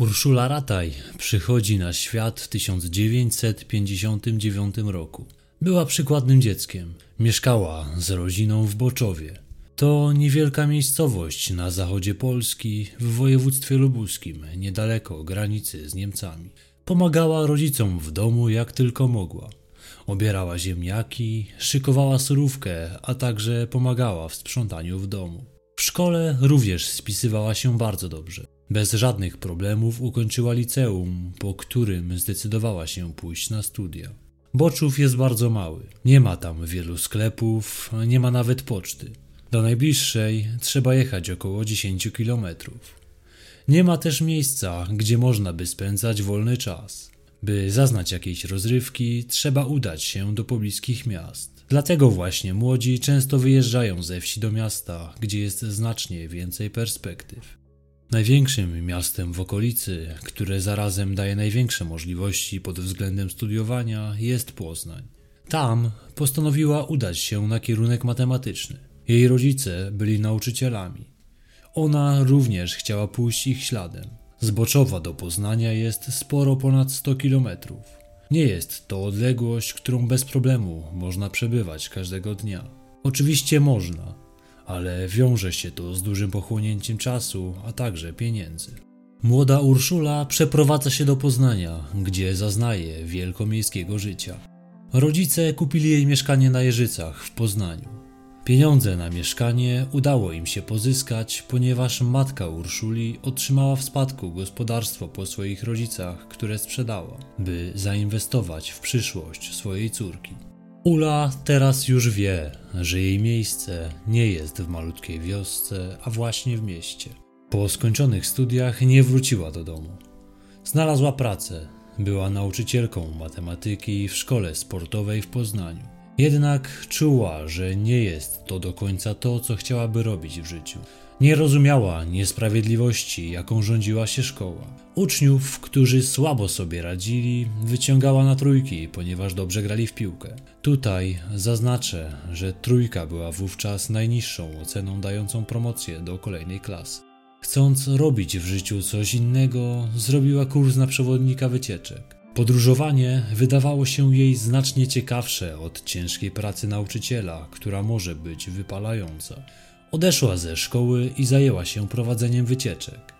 Urszula Rataj przychodzi na świat w 1959 roku. Była przykładnym dzieckiem. Mieszkała z rodziną w Boczowie. To niewielka miejscowość na zachodzie Polski w województwie lubuskim, niedaleko granicy z Niemcami. Pomagała rodzicom w domu jak tylko mogła. Obierała ziemniaki, szykowała surówkę, a także pomagała w sprzątaniu w domu. W szkole również spisywała się bardzo dobrze. Bez żadnych problemów ukończyła liceum, po którym zdecydowała się pójść na studia. Boczów jest bardzo mały. Nie ma tam wielu sklepów, nie ma nawet poczty. Do najbliższej trzeba jechać około 10 kilometrów. Nie ma też miejsca, gdzie można by spędzać wolny czas. By zaznać jakiejś rozrywki, trzeba udać się do pobliskich miast. Dlatego właśnie młodzi często wyjeżdżają ze wsi do miasta, gdzie jest znacznie więcej perspektyw. Największym miastem w okolicy, które zarazem daje największe możliwości pod względem studiowania, jest Poznań. Tam postanowiła udać się na kierunek matematyczny. Jej rodzice byli nauczycielami. Ona również chciała pójść ich śladem. Z Boczowa do Poznania jest sporo ponad 100 kilometrów. Nie jest to odległość, którą bez problemu można przebywać każdego dnia. Oczywiście można, ale wiąże się to z dużym pochłonięciem czasu, a także pieniędzy. Młoda Urszula przeprowadza się do Poznania, gdzie zaznaje wielkomiejskiego życia. Rodzice kupili jej mieszkanie na Jeżycach w Poznaniu. Pieniądze na mieszkanie udało im się pozyskać, ponieważ matka Urszuli otrzymała w spadku gospodarstwo po swoich rodzicach, które sprzedała, by zainwestować w przyszłość swojej córki. Ula teraz już wie, że jej miejsce nie jest w malutkiej wiosce, a właśnie w mieście. Po skończonych studiach nie wróciła do domu. Znalazła pracę, była nauczycielką matematyki w szkole sportowej w Poznaniu. Jednak czuła, że nie jest to do końca to, co chciałaby robić w życiu. Nie rozumiała niesprawiedliwości, jaką rządziła się szkoła. Uczniów, którzy słabo sobie radzili, wyciągała na trójki, ponieważ dobrze grali w piłkę. Tutaj zaznaczę, że trójka była wówczas najniższą oceną dającą promocję do kolejnej klasy. Chcąc robić w życiu coś innego, zrobiła kurs na przewodnika wycieczek. Podróżowanie wydawało się jej znacznie ciekawsze od ciężkiej pracy nauczyciela, która może być wypalająca. Odeszła ze szkoły i zajęła się prowadzeniem wycieczek.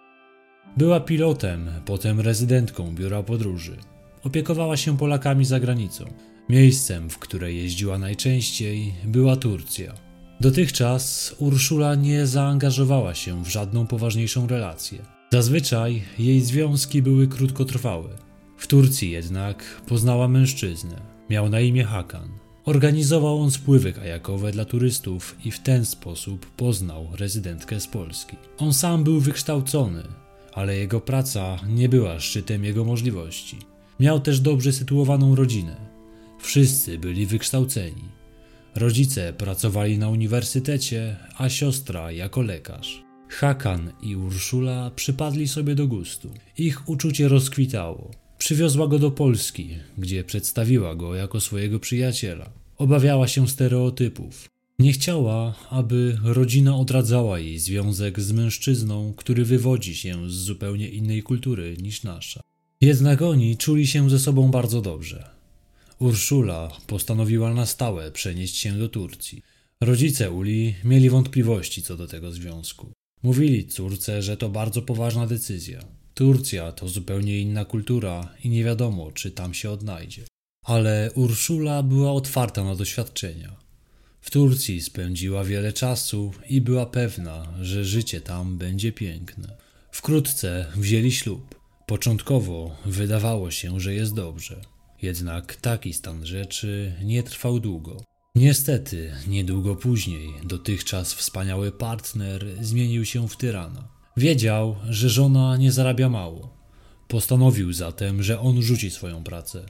Była pilotem, potem rezydentką biura podróży. Opiekowała się Polakami za granicą. Miejscem, w które jeździła najczęściej, była Turcja. Dotychczas Urszula nie zaangażowała się w żadną poważniejszą relację. Zazwyczaj jej związki były krótkotrwałe. W Turcji jednak poznała mężczyznę. Miał na imię Hakan. Organizował on spływy kajakowe dla turystów i w ten sposób poznał rezydentkę z Polski. On sam był wykształcony, ale jego praca nie była szczytem jego możliwości. Miał też dobrze sytuowaną rodzinę. Wszyscy byli wykształceni. Rodzice pracowali na uniwersytecie, a siostra jako lekarz. Hakan i Urszula przypadli sobie do gustu. Ich uczucie rozkwitało. Przywiozła go do Polski, gdzie przedstawiła go jako swojego przyjaciela. Obawiała się stereotypów. Nie chciała, aby rodzina odradzała jej związek z mężczyzną, który wywodzi się z zupełnie innej kultury niż nasza. Jednak oni czuli się ze sobą bardzo dobrze. Urszula postanowiła na stałe przenieść się do Turcji. Rodzice Uli mieli wątpliwości co do tego związku. Mówili córce, że to bardzo poważna decyzja. Turcja to zupełnie inna kultura i nie wiadomo, czy tam się odnajdzie. Ale Urszula była otwarta na doświadczenia. W Turcji spędziła wiele czasu i była pewna, że życie tam będzie piękne. Wkrótce wzięli ślub. Początkowo wydawało się, że jest dobrze. Jednak taki stan rzeczy nie trwał długo. Niestety, niedługo później dotychczas wspaniały partner zmienił się w tyrana. Wiedział, że żona nie zarabia mało. Postanowił zatem, że on rzuci swoją pracę.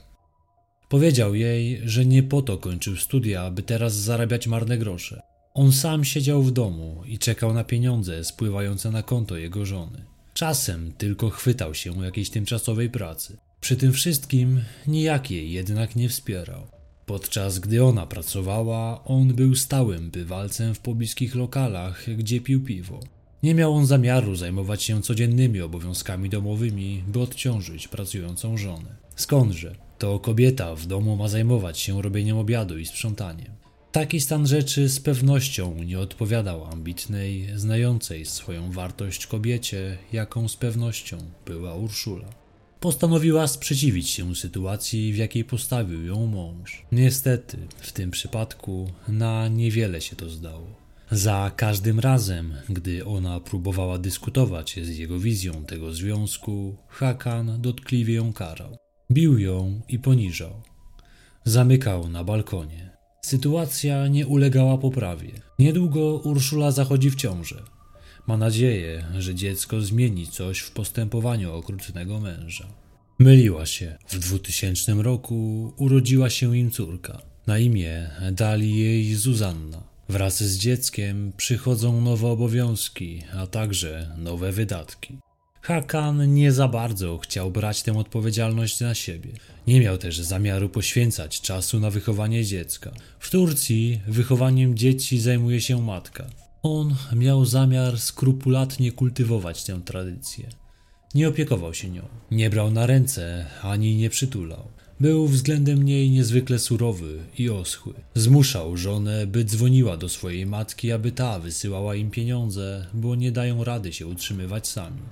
Powiedział jej, że nie po to kończył studia, aby teraz zarabiać marne grosze. On sam siedział w domu i czekał na pieniądze spływające na konto jego żony. Czasem tylko chwytał się jakiejś tymczasowej pracy. Przy tym wszystkim nijakiej jednak nie wspierał. Podczas gdy ona pracowała, on był stałym bywalcem w pobliskich lokalach, gdzie pił piwo. Nie miał on zamiaru zajmować się codziennymi obowiązkami domowymi, by odciążyć pracującą żonę. Skądże? To kobieta w domu ma zajmować się robieniem obiadu i sprzątaniem. Taki stan rzeczy z pewnością nie odpowiadał ambitnej, znającej swoją wartość kobiecie, jaką z pewnością była Urszula. Postanowiła sprzeciwić się sytuacji, w jakiej postawił ją mąż. Niestety, w tym przypadku na niewiele się to zdało. Za każdym razem, gdy ona próbowała dyskutować z jego wizją tego związku, Hakan dotkliwie ją karał. Bił ją i poniżał. Zamykał na balkonie. Sytuacja nie ulegała poprawie. Niedługo Urszula zachodzi w ciążę. Ma nadzieję, że dziecko zmieni coś w postępowaniu okrutnego męża. Myliła się. W 2000 roku urodziła się im córka. Na imię dali jej Zuzanna. Wraz z dzieckiem przychodzą nowe obowiązki, a także nowe wydatki. Hakan nie za bardzo chciał brać tę odpowiedzialność na siebie. Nie miał też zamiaru poświęcać czasu na wychowanie dziecka. W Turcji wychowaniem dzieci zajmuje się matka. On miał zamiar skrupulatnie kultywować tę tradycję. Nie opiekował się nią, nie brał na ręce ani nie przytulał. Był względem niej niezwykle surowy i oschły. Zmuszał żonę, by dzwoniła do swojej matki, aby ta wysyłała im pieniądze, bo nie dają rady się utrzymywać sami.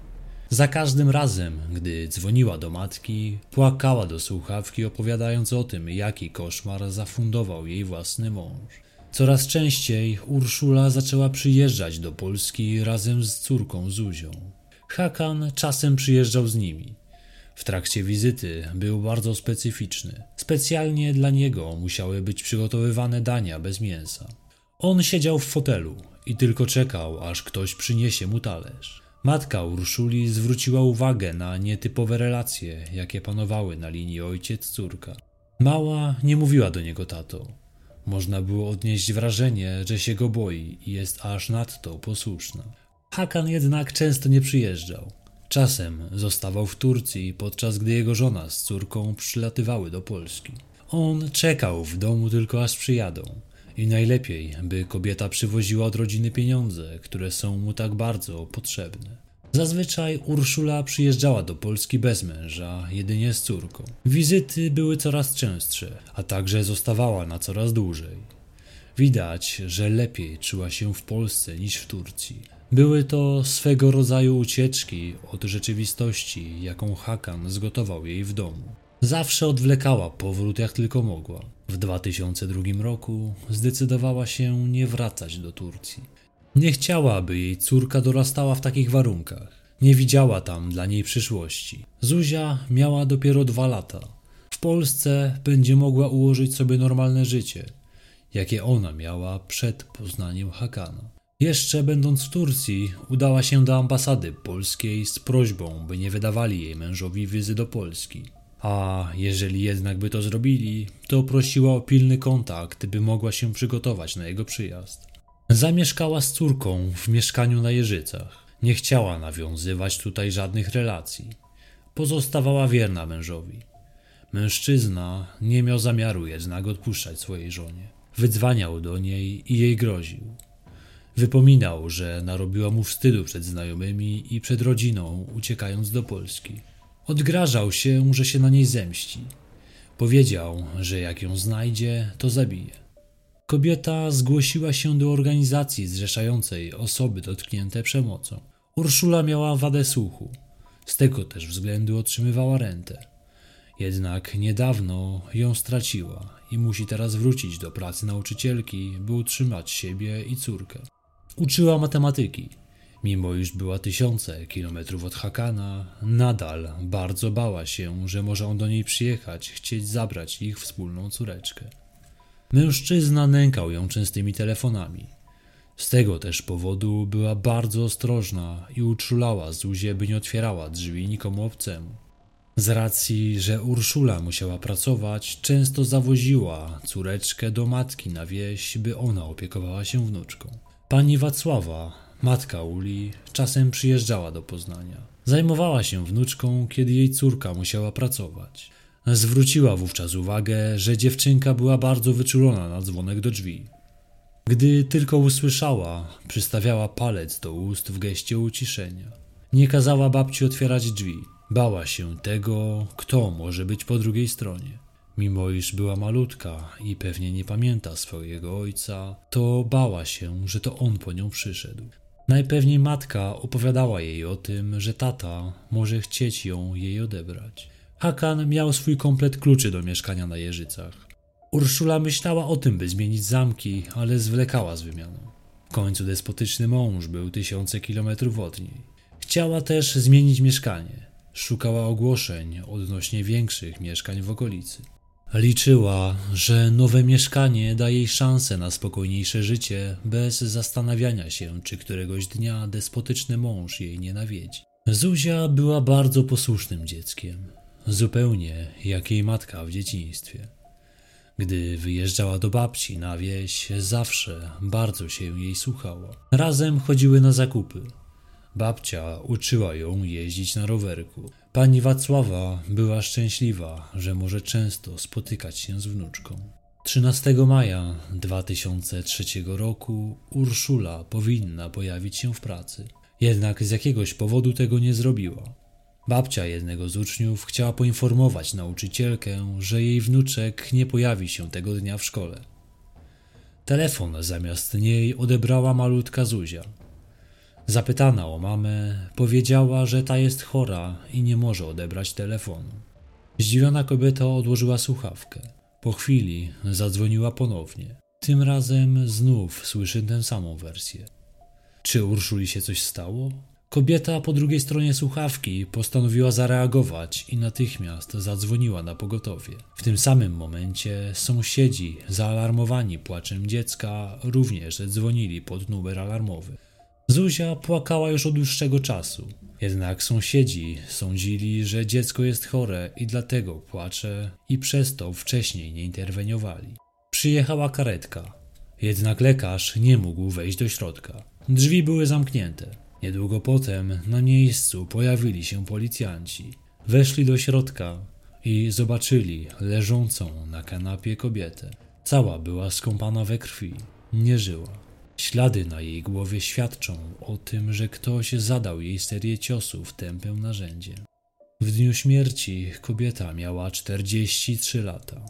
Za każdym razem, gdy dzwoniła do matki, płakała do słuchawki, opowiadając o tym, jaki koszmar zafundował jej własny mąż. Coraz częściej Urszula zaczęła przyjeżdżać do Polski razem z córką Zuzią. Hakan czasem przyjeżdżał z nimi. W trakcie wizyty był bardzo specyficzny. Specjalnie dla niego musiały być przygotowywane dania bez mięsa. On siedział w fotelu i tylko czekał, aż ktoś przyniesie mu talerz. Matka Urszuli zwróciła uwagę na nietypowe relacje, jakie panowały na linii ojciec-córka. Mała nie mówiła do niego tato. Można było odnieść wrażenie, że się go boi i jest aż nadto posłuszna. Hakan jednak często nie przyjeżdżał. Czasem zostawał w Turcji, podczas gdy jego żona z córką przylatywały do Polski. On czekał w domu tylko aż przyjadą. I najlepiej, by kobieta przywoziła od rodziny pieniądze, które są mu tak bardzo potrzebne. Zazwyczaj Urszula przyjeżdżała do Polski bez męża, jedynie z córką. Wizyty były coraz częstsze, a także zostawała na coraz dłużej. Widać, że lepiej czuła się w Polsce niż w Turcji. Były to swego rodzaju ucieczki od rzeczywistości, jaką Hakan zgotował jej w domu. Zawsze odwlekała powrót jak tylko mogła. W 2002 roku zdecydowała się nie wracać do Turcji. Nie chciała, aby jej córka dorastała w takich warunkach. Nie widziała tam dla niej przyszłości. Zuzia miała dopiero dwa lata. W Polsce będzie mogła ułożyć sobie normalne życie, jakie ona miała przed poznaniem Hakana. Jeszcze będąc w Turcji, udała się do ambasady polskiej z prośbą, by nie wydawali jej mężowi wizy do Polski. A jeżeli jednak by to zrobili, to prosiła o pilny kontakt, by mogła się przygotować na jego przyjazd. Zamieszkała z córką w mieszkaniu na Jeżycach. Nie chciała nawiązywać tutaj żadnych relacji. Pozostawała wierna mężowi. Mężczyzna nie miał zamiaru jednak odpuszczać swojej żonie. Wydzwaniał do niej i jej groził. Wypominał, że narobiła mu wstydu przed znajomymi i przed rodziną, uciekając do Polski. Odgrażał się, że się na niej zemści. Powiedział, że jak ją znajdzie, to zabije. Kobieta zgłosiła się do organizacji zrzeszającej osoby dotknięte przemocą. Urszula miała wadę słuchu. Z tego też względu otrzymywała rentę. Jednak niedawno ją straciła i musi teraz wrócić do pracy nauczycielki, by utrzymać siebie i córkę. Uczyła matematyki. Mimo iż była tysiące kilometrów od Hakana, nadal bardzo bała się, że może on do niej przyjechać, chcieć zabrać ich wspólną córeczkę. Mężczyzna nękał ją częstymi telefonami. Z tego też powodu była bardzo ostrożna i uczulała Zuzię, by nie otwierała drzwi nikomu obcemu. Z racji, że Urszula musiała pracować, często zawoziła córeczkę do matki na wieś, by ona opiekowała się wnuczką. Pani Wacława, matka Uli, czasem przyjeżdżała do Poznania. Zajmowała się wnuczką, kiedy jej córka musiała pracować. Zwróciła wówczas uwagę, że dziewczynka była bardzo wyczulona na dzwonek do drzwi. Gdy tylko usłyszała, przystawiała palec do ust w geście uciszenia. Nie kazała babci otwierać drzwi. Bała się tego, kto może być po drugiej stronie. Mimo iż była malutka i pewnie nie pamięta swojego ojca, to bała się, że to on po nią przyszedł. Najpewniej matka opowiadała jej o tym, że tata może chcieć ją jej odebrać. Hakan miał swój komplet kluczy do mieszkania na Jeżycach. Urszula myślała o tym, by zmienić zamki, ale zwlekała z wymianą. W końcu despotyczny mąż był tysiące kilometrów od niej. Chciała też zmienić mieszkanie. Szukała ogłoszeń odnośnie większych mieszkań w okolicy. Liczyła, że nowe mieszkanie da jej szansę na spokojniejsze życie bez zastanawiania się, czy któregoś dnia despotyczny mąż jej nie nawiedzi. Zuzia była bardzo posłusznym dzieckiem, zupełnie jak jej matka w dzieciństwie. Gdy wyjeżdżała do babci na wieś, zawsze bardzo się jej słuchała. Razem chodziły na zakupy. Babcia uczyła ją jeździć na rowerku. Pani Wacława była szczęśliwa, że może często spotykać się z wnuczką. 13 maja 2003 roku Urszula powinna pojawić się w pracy. Jednak z jakiegoś powodu tego nie zrobiła. Babcia jednego z uczniów chciała poinformować nauczycielkę, że jej wnuczek nie pojawi się tego dnia w szkole. Telefon zamiast niej odebrała malutka Zuzia. Zapytana o mamę, powiedziała, że ta jest chora i nie może odebrać telefonu. Zdziwiona kobieta odłożyła słuchawkę. Po chwili zadzwoniła ponownie. Tym razem znów słyszy tę samą wersję. Czy Urszuli się coś stało? Kobieta po drugiej stronie słuchawki postanowiła zareagować i natychmiast zadzwoniła na pogotowie. W tym samym momencie sąsiedzi, zaalarmowani płaczem dziecka, również dzwonili pod numer alarmowy. Zuzia płakała już od dłuższego czasu. Jednak sąsiedzi sądzili, że dziecko jest chore i dlatego płacze i przez to wcześniej nie interweniowali. Przyjechała karetka, jednak lekarz nie mógł wejść do środka. Drzwi były zamknięte. Niedługo potem na miejscu pojawili się policjanci. Weszli do środka i zobaczyli leżącą na kanapie kobietę. Cała była skąpana we krwi, nie żyła. Ślady na jej głowie świadczą o tym, że ktoś zadał jej serię ciosów tępym narzędziem. W dniu śmierci kobieta miała 43 lata.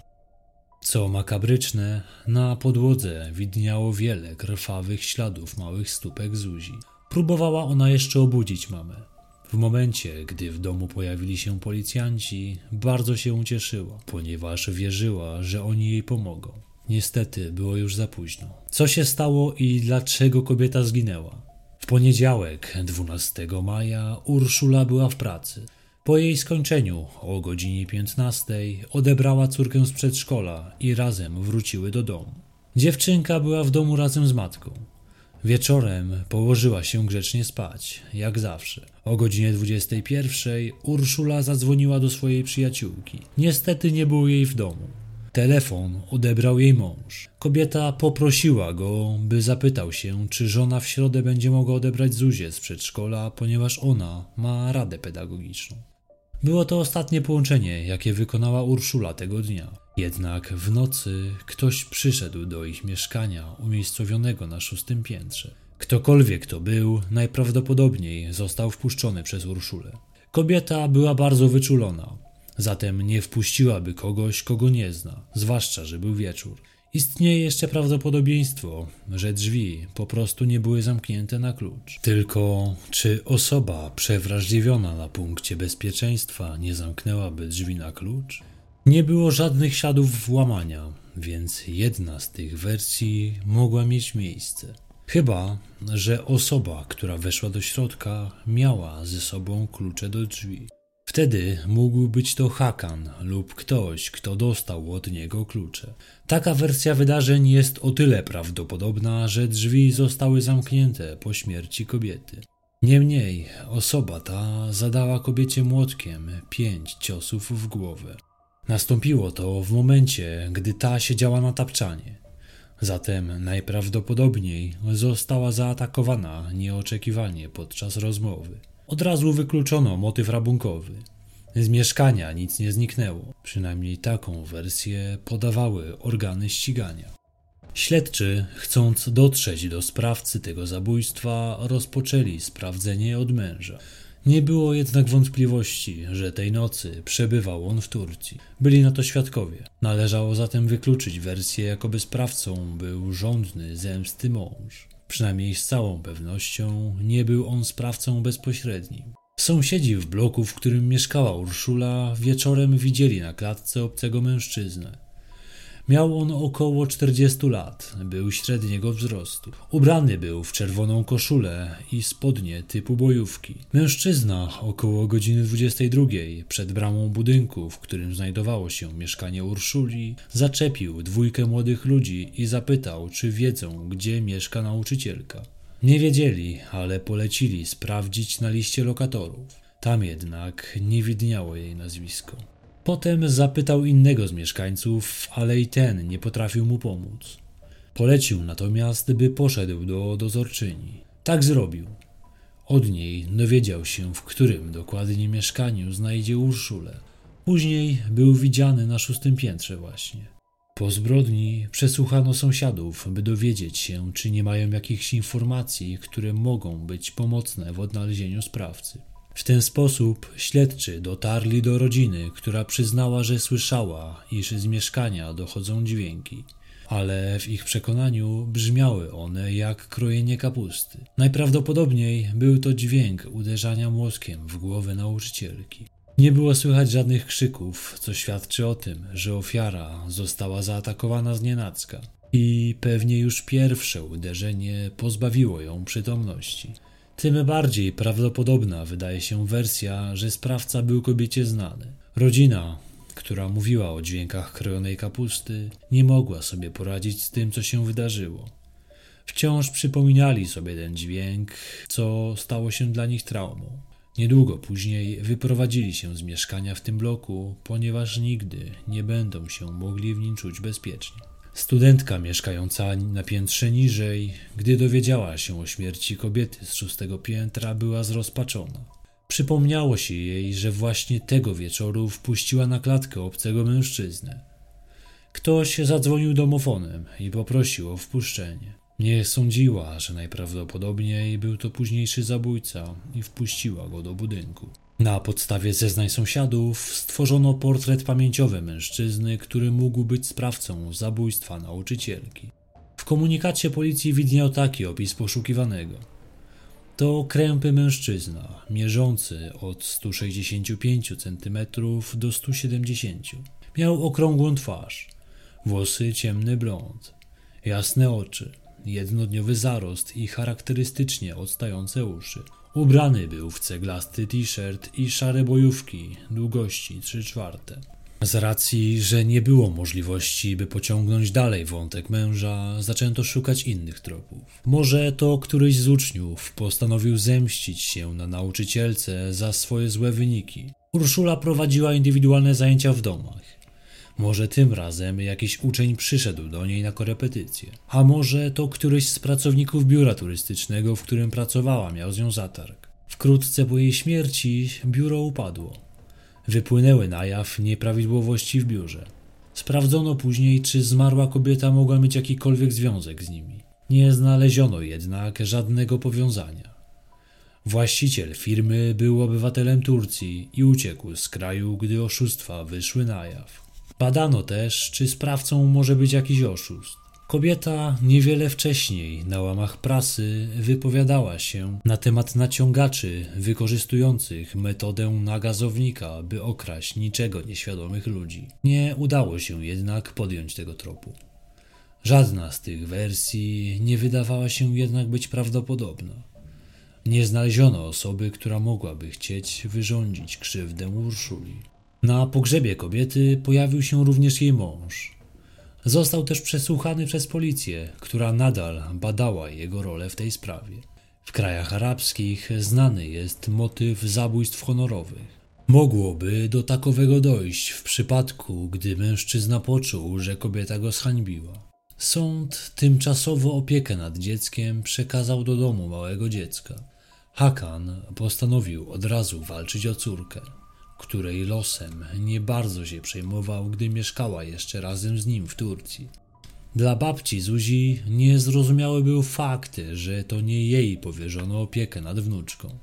Co makabryczne, na podłodze widniało wiele krwawych śladów małych stópek Zuzi. Próbowała ona jeszcze obudzić mamę. W momencie, gdy w domu pojawili się policjanci, bardzo się ucieszyła, ponieważ wierzyła, że oni jej pomogą. Niestety było już za późno. Co się stało i dlaczego kobieta zginęła? W poniedziałek, 12 maja, Urszula była w pracy. Po jej skończeniu, o godzinie 15, odebrała córkę z przedszkola i razem wróciły do domu. Dziewczynka była w domu razem z matką. Wieczorem położyła się grzecznie spać, jak zawsze. O godzinie 21 Urszula zadzwoniła do swojej przyjaciółki. Niestety nie było jej w domu. Telefon odebrał jej mąż. Kobieta poprosiła go, by zapytał się, czy żona w środę będzie mogła odebrać Zuzię z przedszkola, ponieważ ona ma radę pedagogiczną. Było to ostatnie połączenie, jakie wykonała Urszula tego dnia. Jednak w nocy ktoś przyszedł do ich mieszkania umiejscowionego na szóstym piętrze. Ktokolwiek to był, najprawdopodobniej został wpuszczony przez Urszulę. Kobieta była bardzo wyczulona. Zatem nie wpuściłaby kogoś, kogo nie zna, zwłaszcza, że był wieczór. Istnieje jeszcze prawdopodobieństwo, że drzwi po prostu nie były zamknięte na klucz. Tylko czy osoba przewrażliwiona na punkcie bezpieczeństwa nie zamknęłaby drzwi na klucz? Nie było żadnych śladów włamania, więc jedna z tych wersji mogła mieć miejsce. Chyba, że osoba, która weszła do środka, miała ze sobą klucze do drzwi. Wtedy mógł być to Hakan lub ktoś, kto dostał od niego klucze. Taka wersja wydarzeń jest o tyle prawdopodobna, że drzwi zostały zamknięte po śmierci kobiety. Niemniej osoba ta zadała kobiecie młotkiem pięć ciosów w głowę. Nastąpiło to w momencie, gdy ta siedziała na tapczanie. Zatem najprawdopodobniej została zaatakowana nieoczekiwanie podczas rozmowy. Od razu wykluczono motyw rabunkowy. Z mieszkania nic nie zniknęło. Przynajmniej taką wersję podawały organy ścigania. Śledczy, chcąc dotrzeć do sprawcy tego zabójstwa, rozpoczęli sprawdzenie od męża. Nie było jednak wątpliwości, że tej nocy przebywał on w Turcji. Byli na to świadkowie. Należało zatem wykluczyć wersję, jakoby sprawcą był żądny zemsty mąż. Przynajmniej z całą pewnością nie był on sprawcą bezpośrednim. Sąsiedzi w bloku, w którym mieszkała Urszula, wieczorem widzieli na klatce obcego mężczyznę. Miał on około 40 lat, był średniego wzrostu. Ubrany był w czerwoną koszulę i spodnie typu bojówki. Mężczyzna około godziny 22 przed bramą budynku, w którym znajdowało się mieszkanie Urszuli, zaczepił dwójkę młodych ludzi i zapytał, czy wiedzą, gdzie mieszka nauczycielka. Nie wiedzieli, ale polecili sprawdzić na liście lokatorów. Tam jednak nie widniało jej nazwisko. Potem zapytał innego z mieszkańców, ale i ten nie potrafił mu pomóc. Polecił natomiast, by poszedł do dozorczyni. Tak zrobił. Od niej dowiedział się, w którym dokładnie mieszkaniu znajdzie Urszulę. Później był widziany na szóstym piętrze właśnie. Po zbrodni przesłuchano sąsiadów, by dowiedzieć się, czy nie mają jakichś informacji, które mogą być pomocne w odnalezieniu sprawcy. W ten sposób śledczy dotarli do rodziny, która przyznała, że słyszała, iż z mieszkania dochodzą dźwięki, ale w ich przekonaniu brzmiały one jak krojenie kapusty. Najprawdopodobniej był to dźwięk uderzania młotkiem w głowę nauczycielki. Nie było słychać żadnych krzyków, co świadczy o tym, że ofiara została zaatakowana z nienacka i pewnie już pierwsze uderzenie pozbawiło ją przytomności. Tym bardziej prawdopodobna wydaje się wersja, że sprawca był kobiecie znany. Rodzina, która mówiła o dźwiękach krojonej kapusty, nie mogła sobie poradzić z tym, co się wydarzyło. Wciąż przypominali sobie ten dźwięk, co stało się dla nich traumą. Niedługo później wyprowadzili się z mieszkania w tym bloku, ponieważ nigdy nie będą się mogli w nim czuć bezpiecznie. Studentka mieszkająca na piętrze niżej, gdy dowiedziała się o śmierci kobiety z szóstego piętra, była zrozpaczona. Przypomniało się jej, że właśnie tego wieczoru wpuściła na klatkę obcego mężczyznę. Ktoś zadzwonił domofonem i poprosił o wpuszczenie. Nie sądziła, że najprawdopodobniej był to późniejszy zabójca i wpuściła go do budynku. Na podstawie zeznań sąsiadów stworzono portret pamięciowy mężczyzny, który mógł być sprawcą zabójstwa nauczycielki. W komunikacie policji widniał taki opis poszukiwanego. To krępy mężczyzna, mierzący od 165 cm do 170. Miał okrągłą twarz, włosy ciemny blond, jasne oczy, jednodniowy zarost i charakterystycznie odstające uszy. Ubrany był w ceglasty t-shirt i szare bojówki długości 3 czwarte. Z racji, że nie było możliwości, by pociągnąć dalej wątek męża, zaczęto szukać innych tropów. Może to któryś z uczniów postanowił zemścić się na nauczycielce za swoje złe wyniki. Urszula prowadziła indywidualne zajęcia w domach. Może tym razem jakiś uczeń przyszedł do niej na korepetycję. A może to któryś z pracowników biura turystycznego, w którym pracowała, miał z nią zatarg. Wkrótce po jej śmierci biuro upadło. Wypłynęły na jaw nieprawidłowości w biurze. Sprawdzono później, czy zmarła kobieta mogła mieć jakikolwiek związek z nimi. Nie znaleziono jednak żadnego powiązania. Właściciel firmy był obywatelem Turcji i uciekł z kraju, gdy oszustwa wyszły na jaw. Badano też, czy sprawcą może być jakiś oszust. Kobieta niewiele wcześniej na łamach prasy wypowiadała się na temat naciągaczy wykorzystujących metodę nagazownika, by okraść niczego nieświadomych ludzi. Nie udało się jednak podjąć tego tropu. Żadna z tych wersji nie wydawała się jednak być prawdopodobna. Nie znaleziono osoby, która mogłaby chcieć wyrządzić krzywdę Urszuli. Na pogrzebie kobiety pojawił się również jej mąż. Został też przesłuchany przez policję, która nadal badała jego rolę w tej sprawie. W krajach arabskich znany jest motyw zabójstw honorowych. Mogłoby do takowego dojść w przypadku, gdy mężczyzna poczuł, że kobieta go zhańbiła. Sąd tymczasowo opiekę nad dzieckiem przekazał do domu małego dziecka. Hakan postanowił od razu walczyć o córkę której losem nie bardzo się przejmował, gdy mieszkała jeszcze razem z nim w Turcji. Dla babci Zuzi niezrozumiały był fakt, że to nie jej powierzono opiekę nad wnuczką.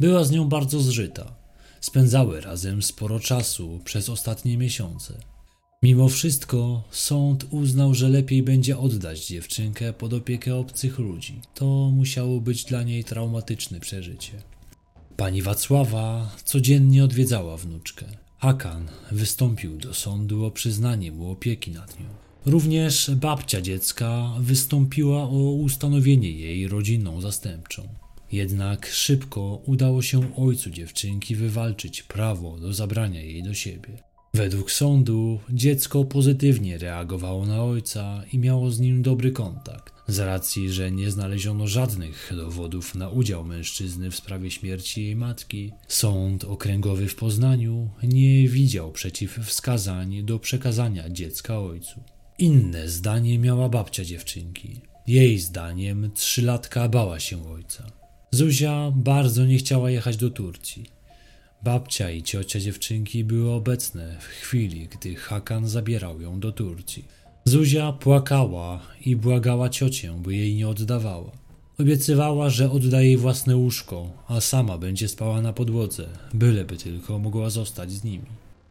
Była z nią bardzo zżyta. Spędzały razem sporo czasu przez ostatnie miesiące. Mimo wszystko sąd uznał, że lepiej będzie oddać dziewczynkę pod opiekę obcych ludzi. To musiało być dla niej traumatyczne przeżycie. Pani Wacława codziennie odwiedzała wnuczkę. Hakan wystąpił do sądu o przyznanie mu opieki nad nią. Również babcia dziecka wystąpiła o ustanowienie jej rodziną zastępczą. Jednak szybko udało się ojcu dziewczynki wywalczyć prawo do zabrania jej do siebie. Według sądu dziecko pozytywnie reagowało na ojca i miało z nim dobry kontakt. Z racji, że nie znaleziono żadnych dowodów na udział mężczyzny w sprawie śmierci jej matki, sąd okręgowy w Poznaniu nie widział przeciwwskazań do przekazania dziecka ojcu. Inne zdanie miała babcia dziewczynki. Jej zdaniem trzylatka bała się ojca. Zuzia bardzo nie chciała jechać do Turcji. Babcia i ciocia dziewczynki były obecne w chwili, gdy Hakan zabierał ją do Turcji. Zuzia płakała i błagała ciocię, by jej nie oddawała. Obiecywała, że odda jej własne łóżko, a sama będzie spała na podłodze, byleby tylko mogła zostać z nimi.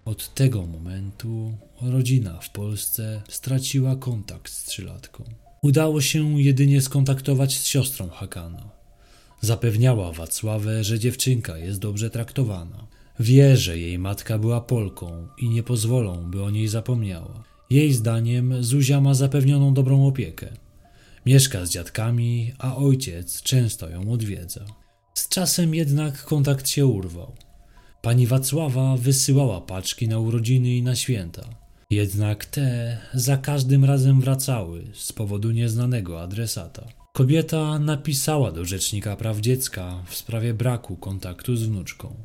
Od tego momentu rodzina w Polsce straciła kontakt z trzylatką. Udało się jedynie skontaktować z siostrą Hakana. Zapewniała Wacławę, że dziewczynka jest dobrze traktowana. Wie, że jej matka była Polką i nie pozwolą, by o niej zapomniała. Jej zdaniem Zuzia ma zapewnioną dobrą opiekę. Mieszka z dziadkami, a ojciec często ją odwiedza. Z czasem jednak kontakt się urwał. Pani Wacława wysyłała paczki na urodziny i na święta. Jednak te za każdym razem wracały z powodu nieznanego adresata. Kobieta napisała do Rzecznika Praw Dziecka w sprawie braku kontaktu z wnuczką.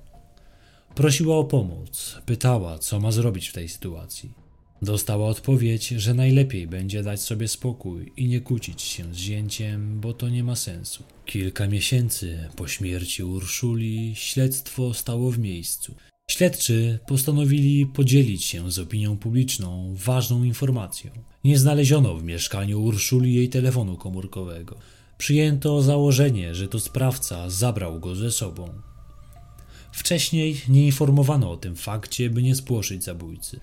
Prosiła o pomoc, pytała, co ma zrobić w tej sytuacji. Dostała odpowiedź, że najlepiej będzie dać sobie spokój i nie kłócić się z zięciem, bo to nie ma sensu. Kilka miesięcy po śmierci Urszuli śledztwo stało w miejscu. Śledczy postanowili podzielić się z opinią publiczną ważną informacją. Nie znaleziono w mieszkaniu Urszuli jej telefonu komórkowego. Przyjęto założenie, że to sprawca zabrał go ze sobą. Wcześniej nie informowano o tym fakcie, by nie spłoszyć zabójcy.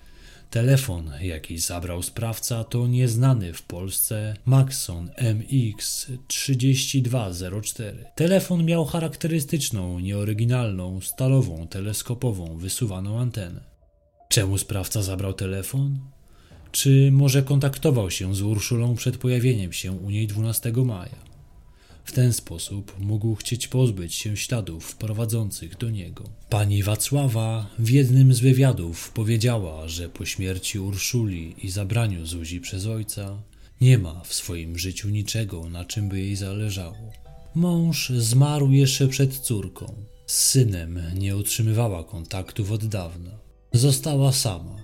Telefon, jaki zabrał sprawca, to nieznany w Polsce Maxon MX3204. Telefon miał charakterystyczną, nieoryginalną, stalową, teleskopową, wysuwaną antenę. Czemu sprawca zabrał telefon? Czy może kontaktował się z Urszulą przed pojawieniem się u niej 12 maja? W ten sposób mógł chcieć pozbyć się śladów prowadzących do niego. Pani Wacława w jednym z wywiadów powiedziała, że po śmierci Urszuli i zabraniu Zuzi przez ojca nie ma w swoim życiu niczego, na czym by jej zależało. Mąż zmarł jeszcze przed córką. Z synem nie utrzymywała kontaktów od dawna. Została sama.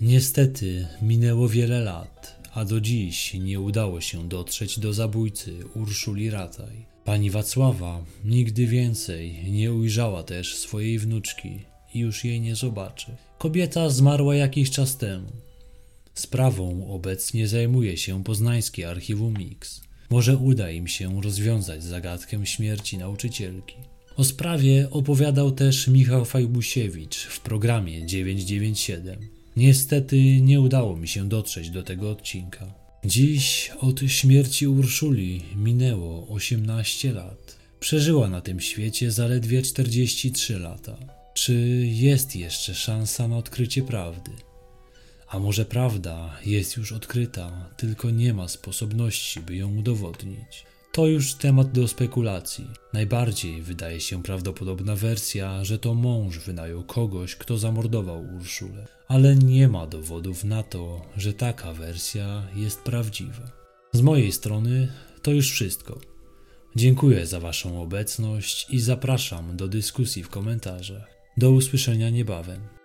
Niestety minęło wiele lat a do dziś nie udało się dotrzeć do zabójcy Urszuli Rataj. Pani Wacława nigdy więcej nie ujrzała też swojej wnuczki i już jej nie zobaczy. Kobieta zmarła jakiś czas temu. Sprawą obecnie zajmuje się poznańskie archiwum Mix. Może uda im się rozwiązać zagadkę śmierci nauczycielki. O sprawie opowiadał też Michał Fajbusiewicz w programie 997. Niestety nie udało mi się dotrzeć do tego odcinka. Dziś od śmierci Urszuli minęło 18 lat. Przeżyła na tym świecie zaledwie 43 lata. Czy jest jeszcze szansa na odkrycie prawdy? A może prawda jest już odkryta, tylko nie ma sposobności, by ją udowodnić? To już temat do spekulacji. Najbardziej wydaje się prawdopodobna wersja, że to mąż wynajął kogoś, kto zamordował Urszulę, ale nie ma dowodów na to, że taka wersja jest prawdziwa. Z mojej strony to już wszystko. Dziękuję za Waszą obecność i zapraszam do dyskusji w komentarzach. Do usłyszenia niebawem.